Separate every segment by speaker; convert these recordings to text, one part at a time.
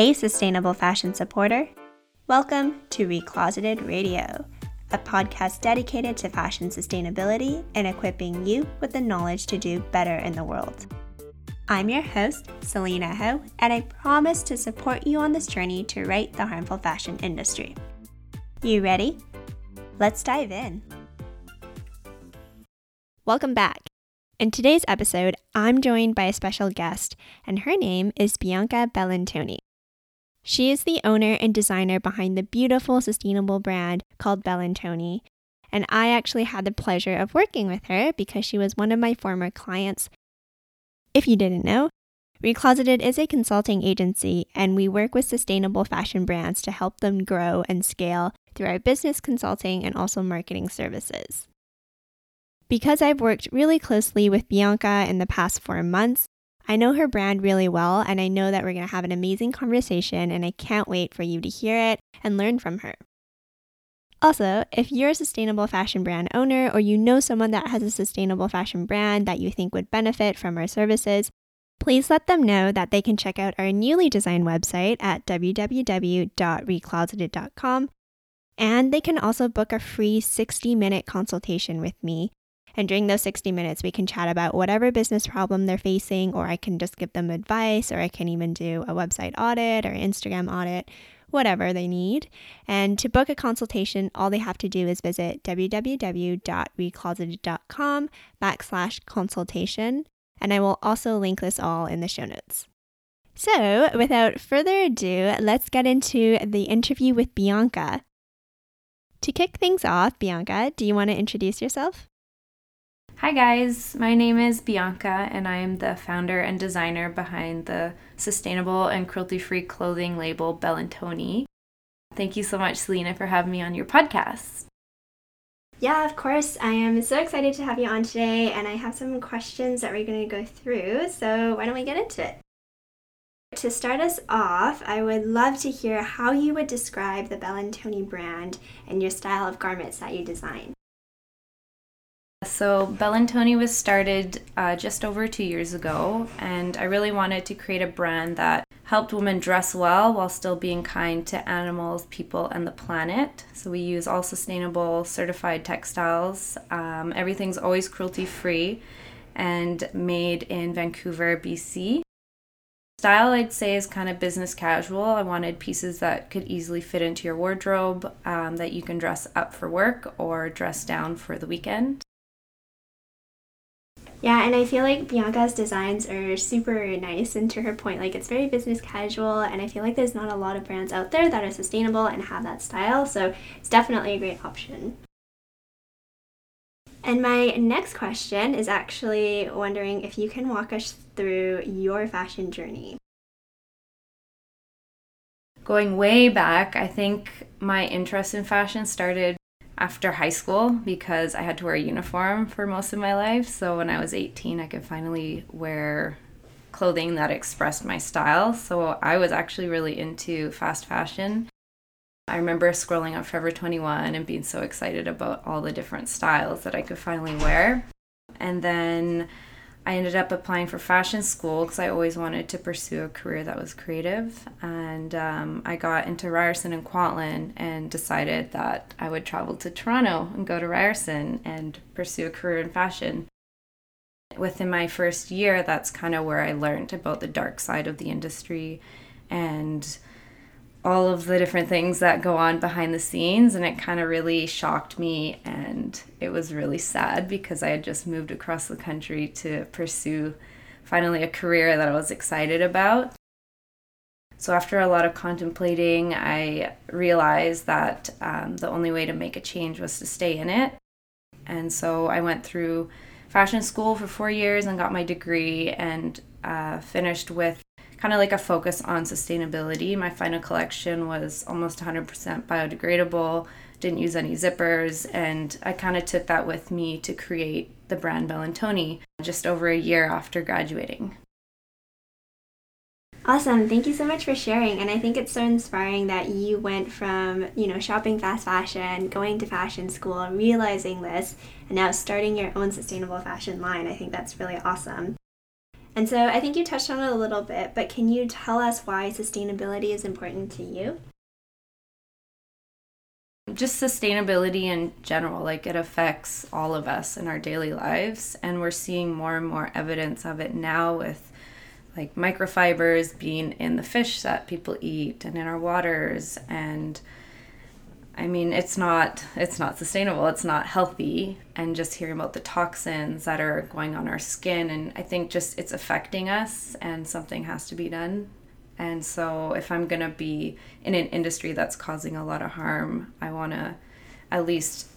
Speaker 1: Hey, sustainable fashion supporter. Welcome to Recloseted Radio, a podcast dedicated to fashion sustainability and equipping you with the knowledge to do better in the world. I'm your host, Selena Ho, and I promise to support you on this journey to right the harmful fashion industry. You ready? Let's dive in. Welcome back. In today's episode, I'm joined by a special guest, and her name is Bianca Bellantoni. She is the owner and designer behind the beautiful sustainable brand called Bellantoni, and I actually had the pleasure of working with her because she was one of my former clients. If you didn't know, Recloseted is a consulting agency, and we work with sustainable fashion brands to help them grow and scale through our business consulting and also marketing services. Because I've worked really closely with Bianca in the past four months, I know her brand really well, and I know that we're going to have an amazing conversation, and I can't wait for you to hear it and learn from her. Also, if you're a sustainable fashion brand owner or you know someone that has a sustainable fashion brand that you think would benefit from our services, please let them know that they can check out our newly designed website at www.recloseted.com. And they can also book a free 60 minute consultation with me and during those 60 minutes, we can chat about whatever business problem they're facing, or I can just give them advice, or I can even do a website audit or Instagram audit, whatever they need. And to book a consultation, all they have to do is visit www.recloseted.com backslash consultation. And I will also link this all in the show notes. So, without further ado, let's get into the interview with Bianca. To kick things off, Bianca, do you want to introduce yourself?
Speaker 2: Hi, guys. My name is Bianca, and I am the founder and designer behind the sustainable and cruelty free clothing label Bellantoni. Thank you so much, Selena, for having me on your podcast.
Speaker 1: Yeah, of course. I am so excited to have you on today, and I have some questions that we're going to go through. So, why don't we get into it? To start us off, I would love to hear how you would describe the Bellantoni brand and your style of garments that you design.
Speaker 2: So, Bellantoni was started uh, just over two years ago, and I really wanted to create a brand that helped women dress well while still being kind to animals, people, and the planet. So, we use all sustainable certified textiles. Um, everything's always cruelty free and made in Vancouver, BC. Style, I'd say, is kind of business casual. I wanted pieces that could easily fit into your wardrobe, um, that you can dress up for work or dress down for the weekend.
Speaker 1: Yeah, and I feel like Bianca's designs are super nice, and to her point, like it's very business casual, and I feel like there's not a lot of brands out there that are sustainable and have that style, so it's definitely a great option. And my next question is actually wondering if you can walk us through your fashion journey.
Speaker 2: Going way back, I think my interest in fashion started after high school because I had to wear a uniform for most of my life. So when I was 18, I could finally wear clothing that expressed my style. So I was actually really into fast fashion. I remember scrolling on Forever 21 and being so excited about all the different styles that I could finally wear. And then I ended up applying for fashion school because I always wanted to pursue a career that was creative. And um, I got into Ryerson and Kwantlen and decided that I would travel to Toronto and go to Ryerson and pursue a career in fashion. Within my first year, that's kind of where I learned about the dark side of the industry and all of the different things that go on behind the scenes and it kind of really shocked me and it was really sad because I had just moved across the country to pursue finally a career that I was excited about. So after a lot of contemplating, I realized that um, the only way to make a change was to stay in it. And so I went through fashion school for four years and got my degree and uh, finished with kind of like a focus on sustainability. My final collection was almost 100% biodegradable, didn't use any zippers, and I kind of took that with me to create the brand Bellantoni just over a year after graduating.
Speaker 1: Awesome. Thank you so much for sharing. And I think it's so inspiring that you went from, you know, shopping fast fashion, going to fashion school, realizing this, and now starting your own sustainable fashion line. I think that's really awesome. And so I think you touched on it a little bit, but can you tell us why sustainability is important to you?
Speaker 2: Just sustainability in general, like it affects all of us in our daily lives. And we're seeing more and more evidence of it now with like microfibers being in the fish that people eat and in our waters and I mean, it's not it's not sustainable. It's not healthy. And just hearing about the toxins that are going on our skin, and I think just it's affecting us, and something has to be done. And so, if I'm gonna be in an industry that's causing a lot of harm, I want to at least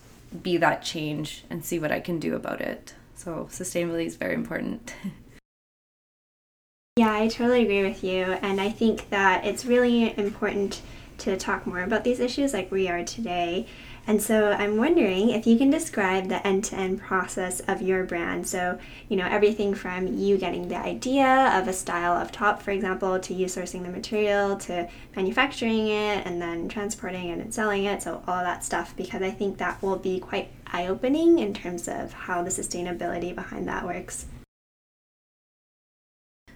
Speaker 2: be that change and see what I can do about it. So, sustainability is very important.
Speaker 1: yeah, I totally agree with you, and I think that it's really important to talk more about these issues like we are today. And so I'm wondering if you can describe the end to end process of your brand. So, you know, everything from you getting the idea of a style of top, for example, to you sourcing the material, to manufacturing it, and then transporting it and selling it. So, all that stuff, because I think that will be quite eye opening in terms of how the sustainability behind that works.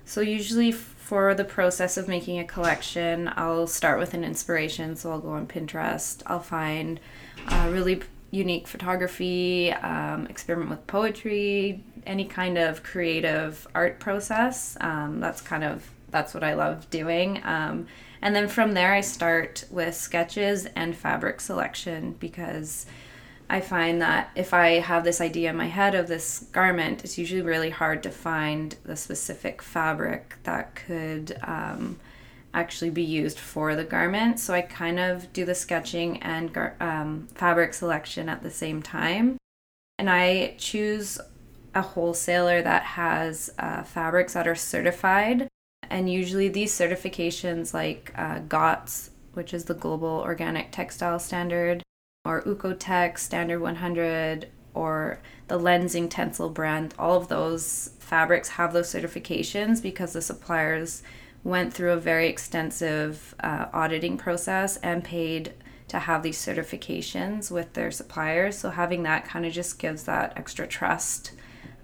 Speaker 2: So, usually for the process of making a collection, I'll start with an inspiration. So I'll go on Pinterest, I'll find uh, really unique photography, um, experiment with poetry, any kind of creative art process. Um, that's kind of that's what I love doing. Um, and then from there, I start with sketches and fabric selection because I find that if I have this idea in my head of this garment, it's usually really hard to find the specific fabric that could um, actually be used for the garment. So I kind of do the sketching and gar- um, fabric selection at the same time. And I choose a wholesaler that has uh, fabrics that are certified. And usually these certifications, like uh, GOTS, which is the Global Organic Textile Standard, or Oeko-Tex, Standard 100, or the Lenzing Tencel brand, all of those fabrics have those certifications because the suppliers went through a very extensive uh, auditing process and paid to have these certifications with their suppliers. So having that kind of just gives that extra trust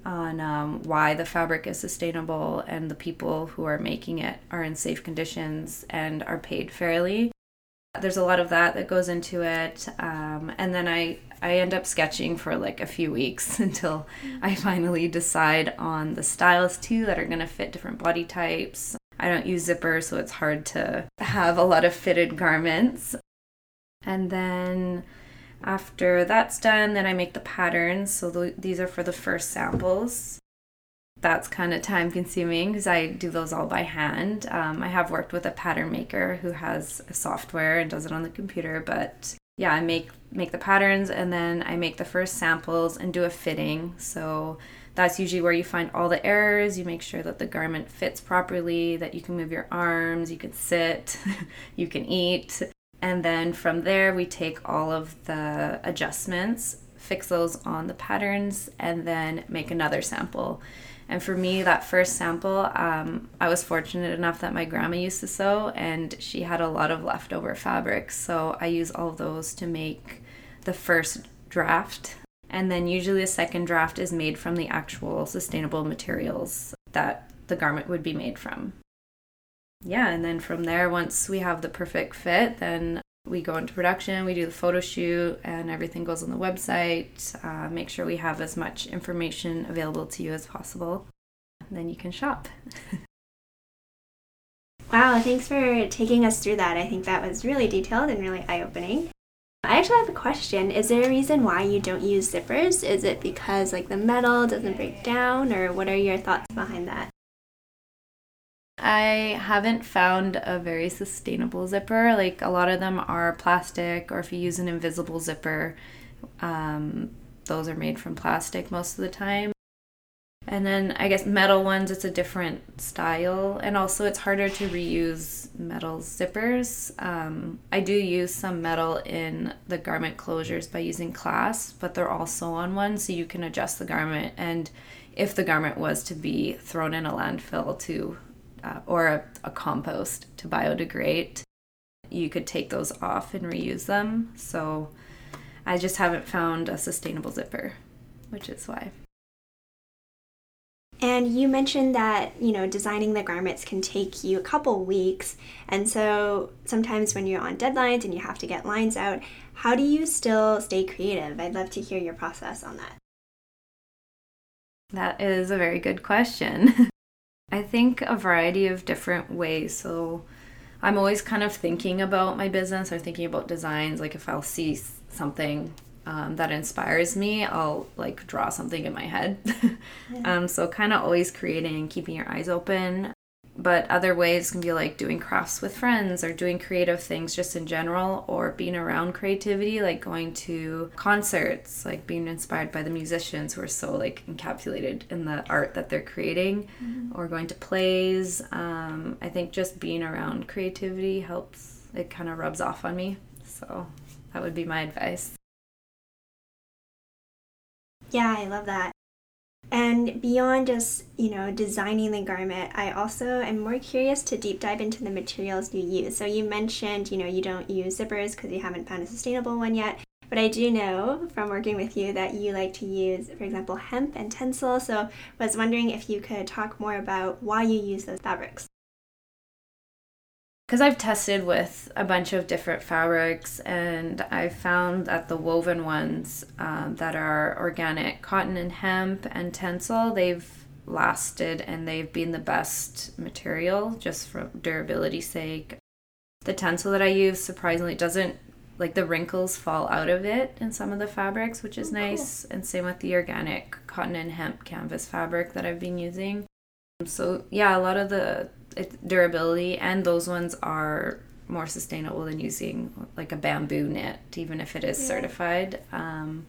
Speaker 2: on um, why the fabric is sustainable and the people who are making it are in safe conditions and are paid fairly. There's a lot of that that goes into it, um, and then I I end up sketching for like a few weeks until I finally decide on the styles too that are gonna fit different body types. I don't use zippers, so it's hard to have a lot of fitted garments. And then after that's done, then I make the patterns. So th- these are for the first samples that's kind of time consuming because I do those all by hand. Um, I have worked with a pattern maker who has software and does it on the computer, but yeah, I make make the patterns and then I make the first samples and do a fitting. So that's usually where you find all the errors. You make sure that the garment fits properly, that you can move your arms, you can sit, you can eat. And then from there, we take all of the adjustments, fix those on the patterns, and then make another sample. And for me, that first sample, um, I was fortunate enough that my grandma used to sew and she had a lot of leftover fabrics. So I use all those to make the first draft. And then usually a second draft is made from the actual sustainable materials that the garment would be made from. Yeah, and then from there, once we have the perfect fit, then we go into production, we do the photo shoot, and everything goes on the website. Uh, make sure we have as much information available to you as possible. Then you can shop.
Speaker 1: wow, thanks for taking us through that. I think that was really detailed and really eye opening. I actually have a question. Is there a reason why you don't use zippers? Is it because like the metal doesn't break down or what are your thoughts behind that?
Speaker 2: I haven't found a very sustainable zipper. Like a lot of them are plastic, or if you use an invisible zipper, um, those are made from plastic most of the time. And then I guess metal ones, it's a different style. And also, it's harder to reuse metal zippers. Um, I do use some metal in the garment closures by using clasps, but they're all sew on one, so you can adjust the garment. And if the garment was to be thrown in a landfill to uh, or a, a compost to biodegrade, you could take those off and reuse them. So I just haven't found a sustainable zipper, which is why.
Speaker 1: And you mentioned that, you know, designing the garments can take you a couple weeks. And so sometimes when you're on deadlines and you have to get lines out, how do you still stay creative? I'd love to hear your process on that.
Speaker 2: That is a very good question. I think a variety of different ways. So I'm always kind of thinking about my business or thinking about designs. Like if I'll see something um, that inspires me, I'll like draw something in my head. yeah. um, so kind of always creating, keeping your eyes open. But other ways can be like doing crafts with friends or doing creative things just in general or being around creativity, like going to concerts, like being inspired by the musicians who are so like encapsulated in the art that they're creating mm-hmm. or going to plays. Um, I think just being around creativity helps, it kind of rubs off on me. So that would be my advice.
Speaker 1: Yeah, I love that. And beyond just, you know, designing the garment, I also am more curious to deep dive into the materials you use. So you mentioned, you know, you don't use zippers because you haven't found a sustainable one yet. But I do know from working with you that you like to use, for example, hemp and tencel. So I was wondering if you could talk more about why you use those fabrics
Speaker 2: because I've tested with a bunch of different fabrics and I've found that the woven ones um, that are organic, cotton and hemp and tencel, they've lasted and they've been the best material just for durability sake. The tencel that I use surprisingly doesn't like the wrinkles fall out of it in some of the fabrics, which is oh, nice. Cool. And same with the organic cotton and hemp canvas fabric that I've been using. So yeah, a lot of the durability, and those ones are more sustainable than using like a bamboo knit, even if it is yeah. certified. Um,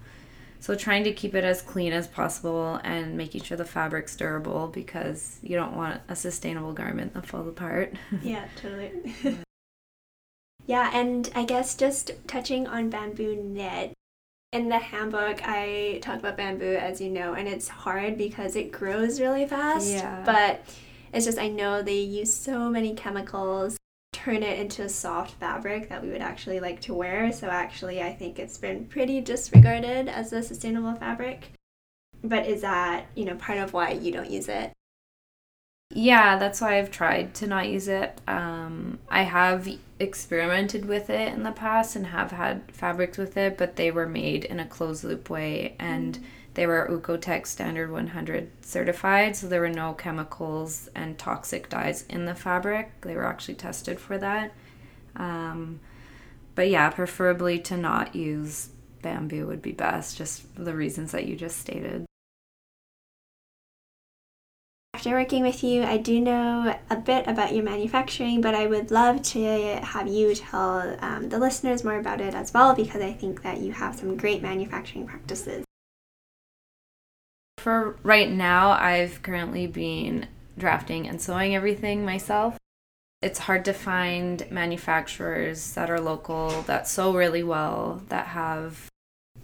Speaker 2: so trying to keep it as clean as possible and making sure the fabric's durable because you don't want a sustainable garment that falls apart.
Speaker 1: yeah, totally. yeah, and I guess just touching on bamboo knit. In the handbook, I talk about bamboo, as you know, and it's hard because it grows really fast. Yeah. But it's just I know they use so many chemicals turn it into a soft fabric that we would actually like to wear. So actually I think it's been pretty disregarded as a sustainable fabric. But is that, you know, part of why you don't use it?
Speaker 2: Yeah, that's why I've tried to not use it. Um, I have experimented with it in the past and have had fabrics with it, but they were made in a closed loop way and mm-hmm they were Oeko-Tex Standard 100 certified, so there were no chemicals and toxic dyes in the fabric. They were actually tested for that. Um, but yeah, preferably to not use bamboo would be best, just for the reasons that you just stated.
Speaker 1: After working with you, I do know a bit about your manufacturing, but I would love to have you tell um, the listeners more about it as well because I think that you have some great manufacturing practices
Speaker 2: for right now, I've currently been drafting and sewing everything myself. It's hard to find manufacturers that are local that sew really well, that have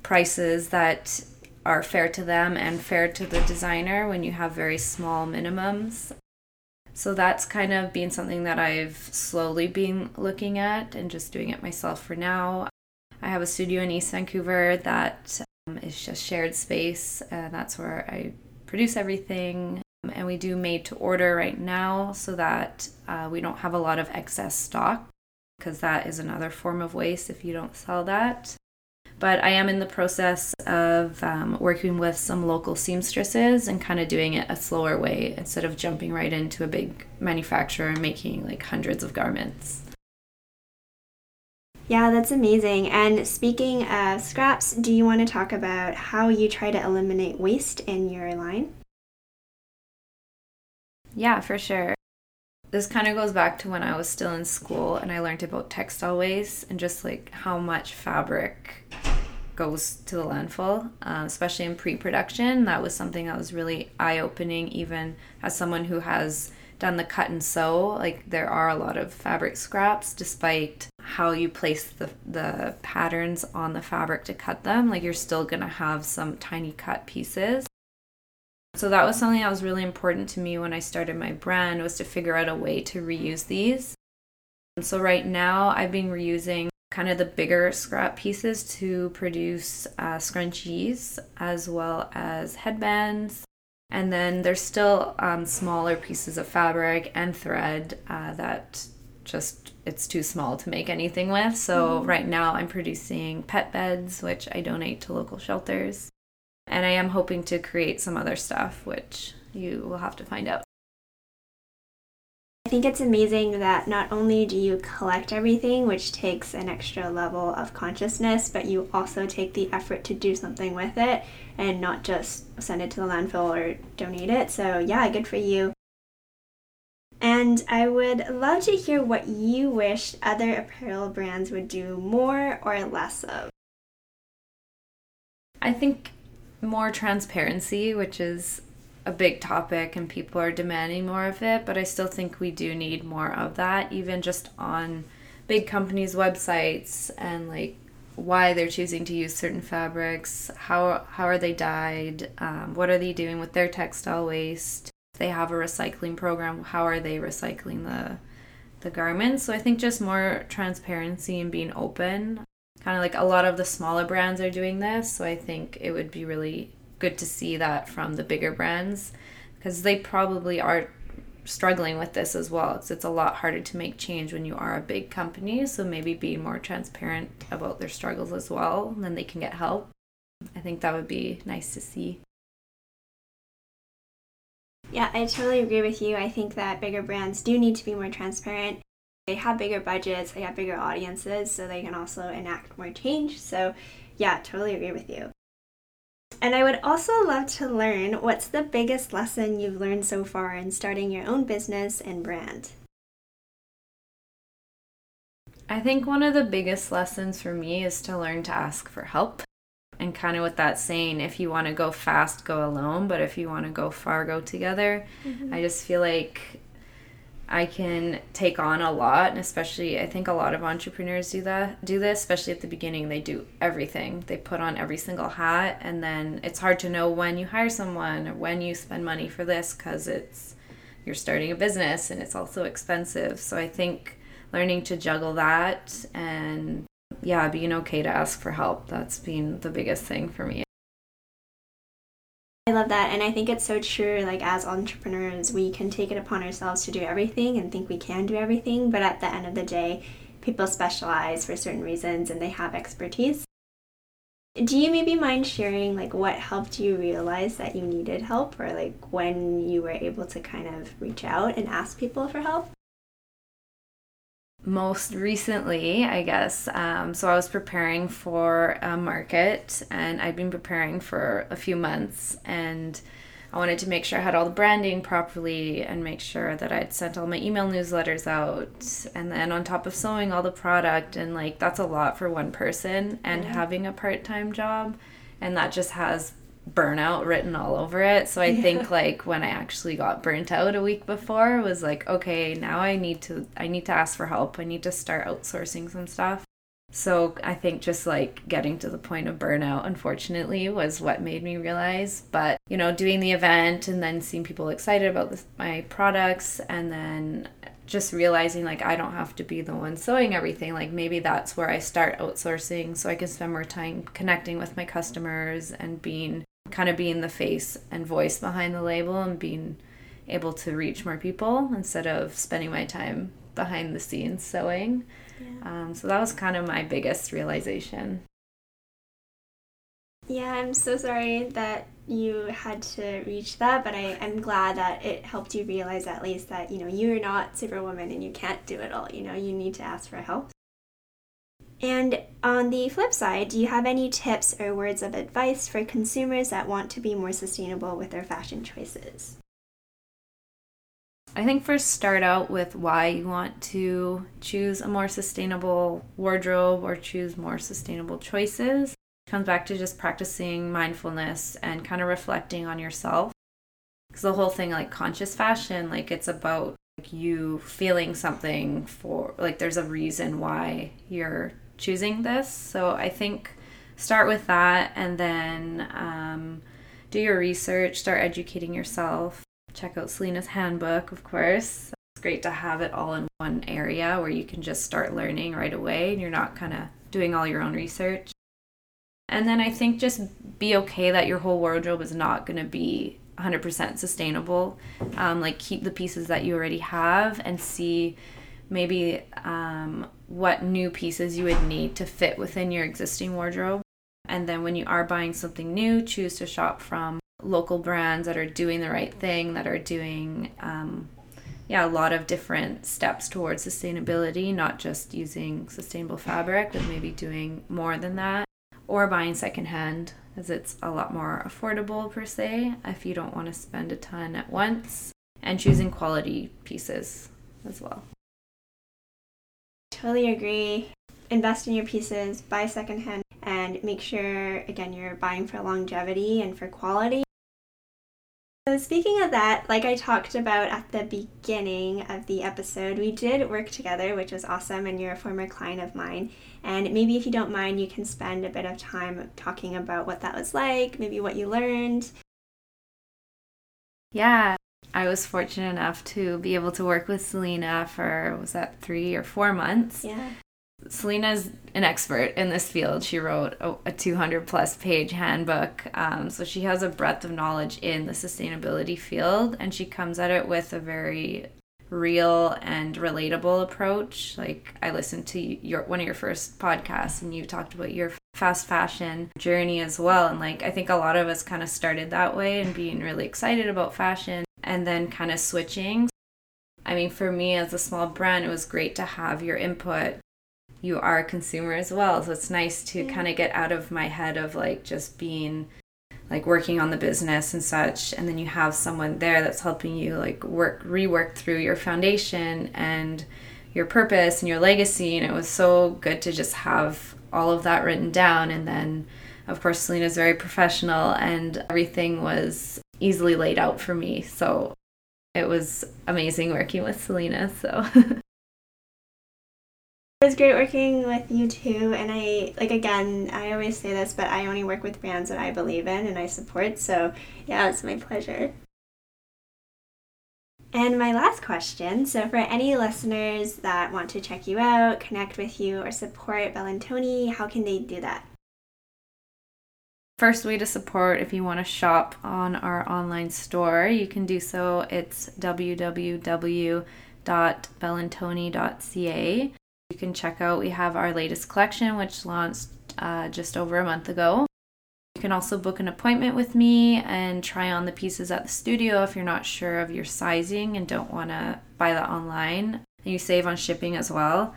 Speaker 2: prices that are fair to them and fair to the designer when you have very small minimums. So that's kind of been something that I've slowly been looking at and just doing it myself for now. I have a studio in East Vancouver that it's just shared space, and that's where I produce everything. Um, and we do made to order right now so that uh, we don't have a lot of excess stock because that is another form of waste if you don't sell that. But I am in the process of um, working with some local seamstresses and kind of doing it a slower way instead of jumping right into a big manufacturer and making like hundreds of garments.
Speaker 1: Yeah, that's amazing. And speaking of scraps, do you want to talk about how you try to eliminate waste in your line?
Speaker 2: Yeah, for sure. This kind of goes back to when I was still in school and I learned about textile waste and just like how much fabric goes to the landfill, uh, especially in pre production. That was something that was really eye opening, even as someone who has done the cut and sew. Like, there are a lot of fabric scraps despite how you place the, the patterns on the fabric to cut them, like you're still gonna have some tiny cut pieces. So that was something that was really important to me when I started my brand was to figure out a way to reuse these. And so right now I've been reusing kind of the bigger scrap pieces to produce uh, scrunchies as well as headbands And then there's still um, smaller pieces of fabric and thread uh, that just it's too small to make anything with. So mm. right now I'm producing pet beds, which I donate to local shelters. And I am hoping to create some other stuff, which you will have to find out.
Speaker 1: I think it's amazing that not only do you collect everything, which takes an extra level of consciousness, but you also take the effort to do something with it and not just send it to the landfill or donate it. So, yeah, good for you. And I would love to hear what you wish other apparel brands would do more or less of.
Speaker 2: I think more transparency, which is a big topic and people are demanding more of it, but I still think we do need more of that, even just on big companies' websites and like why they're choosing to use certain fabrics, how how are they dyed, um, what are they doing with their textile waste. They have a recycling program, how are they recycling the the garments? So I think just more transparency and being open. Kind of like a lot of the smaller brands are doing this, so I think it would be really good to see that from the bigger brands because they probably are struggling with this as well because it's a lot harder to make change when you are a big company so maybe being more transparent about their struggles as well then they can get help i think that would be nice to see
Speaker 1: yeah i totally agree with you i think that bigger brands do need to be more transparent they have bigger budgets they have bigger audiences so they can also enact more change so yeah totally agree with you and I would also love to learn what's the biggest lesson you've learned so far in starting your own business and brand?
Speaker 2: I think one of the biggest lessons for me is to learn to ask for help. And kind of with that saying, if you want to go fast, go alone, but if you want to go far, go together. Mm-hmm. I just feel like I can take on a lot, and especially I think a lot of entrepreneurs do that do this, especially at the beginning. They do everything. They put on every single hat, and then it's hard to know when you hire someone or when you spend money for this because it's you're starting a business and it's also expensive. So I think learning to juggle that and yeah, being okay to ask for help. That's been the biggest thing for me.
Speaker 1: I love that. And I think it's so true. Like, as entrepreneurs, we can take it upon ourselves to do everything and think we can do everything. But at the end of the day, people specialize for certain reasons and they have expertise. Do you maybe mind sharing, like, what helped you realize that you needed help or, like, when you were able to kind of reach out and ask people for help?
Speaker 2: Most recently, I guess. Um, so I was preparing for a market and I'd been preparing for a few months and I wanted to make sure I had all the branding properly and make sure that I'd sent all my email newsletters out. And then on top of sewing all the product, and like that's a lot for one person and having a part time job. And that just has burnout written all over it. So I yeah. think like when I actually got burnt out a week before was like, okay, now I need to I need to ask for help. I need to start outsourcing some stuff. So I think just like getting to the point of burnout unfortunately was what made me realize, but you know, doing the event and then seeing people excited about this, my products and then just realizing like I don't have to be the one sewing everything. Like maybe that's where I start outsourcing so I can spend more time connecting with my customers and being kind of being the face and voice behind the label and being able to reach more people instead of spending my time behind the scenes sewing. Yeah. Um, so that was kind of my biggest realization.
Speaker 1: Yeah, I'm so sorry that you had to reach that, but I, I'm glad that it helped you realize at least that, you know, you're not Superwoman and you can't do it all. You know, you need to ask for help. And on the flip side, do you have any tips or words of advice for consumers that want to be more sustainable with their fashion choices?
Speaker 2: I think first start out with why you want to choose a more sustainable wardrobe or choose more sustainable choices. It comes back to just practicing mindfulness and kind of reflecting on yourself. Because the whole thing, like conscious fashion, like it's about you feeling something for, like, there's a reason why you're choosing this. So I think start with that and then um, do your research, start educating yourself. Check out Selena's handbook, of course. It's great to have it all in one area where you can just start learning right away and you're not kind of doing all your own research. And then I think just be okay that your whole wardrobe is not going to be 100% sustainable. Um, like keep the pieces that you already have and see maybe um, what new pieces you would need to fit within your existing wardrobe. And then when you are buying something new, choose to shop from local brands that are doing the right thing, that are doing, um, yeah, a lot of different steps towards sustainability, not just using sustainable fabric, but maybe doing more than that, or buying secondhand, as it's a lot more affordable per se if you don't want to spend a ton at once, and choosing quality pieces as well.
Speaker 1: Totally agree. Invest in your pieces, buy secondhand, and make sure, again, you're buying for longevity and for quality. So, speaking of that, like I talked about at the beginning of the episode, we did work together, which was awesome, and you're a former client of mine. And maybe if you don't mind, you can spend a bit of time talking about what that was like, maybe what you learned.
Speaker 2: Yeah, I was fortunate enough to be able to work with Selena for, was that three or four months?
Speaker 1: Yeah.
Speaker 2: Selena's an expert in this field. She wrote a, a 200 plus page handbook. Um, so she has a breadth of knowledge in the sustainability field and she comes at it with a very real and relatable approach. Like I listened to your one of your first podcasts and you talked about your fast fashion journey as well and like I think a lot of us kind of started that way and being really excited about fashion and then kind of switching. I mean, for me as a small brand, it was great to have your input you are a consumer as well. So it's nice to yeah. kind of get out of my head of like just being like working on the business and such and then you have someone there that's helping you like work rework through your foundation and your purpose and your legacy and it was so good to just have all of that written down and then of course Selena's very professional and everything was easily laid out for me so it was amazing working with Selena so
Speaker 1: It was great working with you too. And I, like, again, I always say this, but I only work with brands that I believe in and I support. So, yeah, it's my pleasure. And my last question so, for any listeners that want to check you out, connect with you, or support Bellantoni, how can they do that?
Speaker 2: First way to support if you want to shop on our online store, you can do so. It's www.bellantoni.ca. You can check out, we have our latest collection, which launched uh, just over a month ago. You can also book an appointment with me and try on the pieces at the studio if you're not sure of your sizing and don't want to buy that online. You save on shipping as well.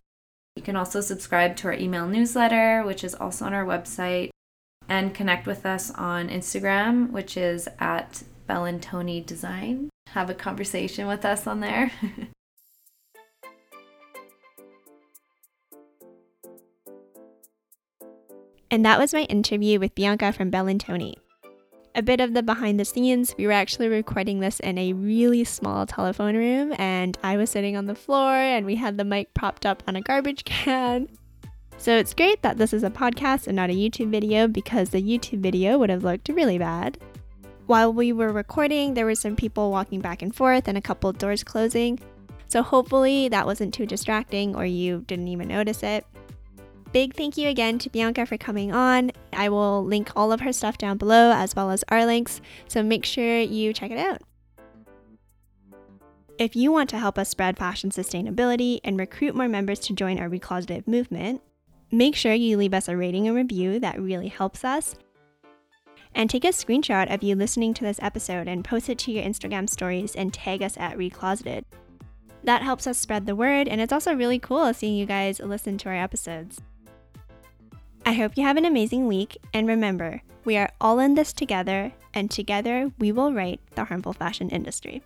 Speaker 2: You can also subscribe to our email newsletter, which is also on our website, and connect with us on Instagram, which is at Bellantoni Design. Have a conversation with us on there.
Speaker 1: And that was my interview with Bianca from Bellantoni. A bit of the behind the scenes, we were actually recording this in a really small telephone room, and I was sitting on the floor, and we had the mic propped up on a garbage can. So it's great that this is a podcast and not a YouTube video because the YouTube video would have looked really bad. While we were recording, there were some people walking back and forth and a couple doors closing. So hopefully that wasn't too distracting or you didn't even notice it big thank you again to Bianca for coming on. I will link all of her stuff down below as well as our links, so make sure you check it out. If you want to help us spread fashion sustainability and recruit more members to join our Recloseted movement, make sure you leave us a rating and review that really helps us. And take a screenshot of you listening to this episode and post it to your Instagram stories and tag us at Recloseted. That helps us spread the word, and it's also really cool seeing you guys listen to our episodes. I hope you have an amazing week, and remember, we are all in this together, and together we will right the harmful fashion industry.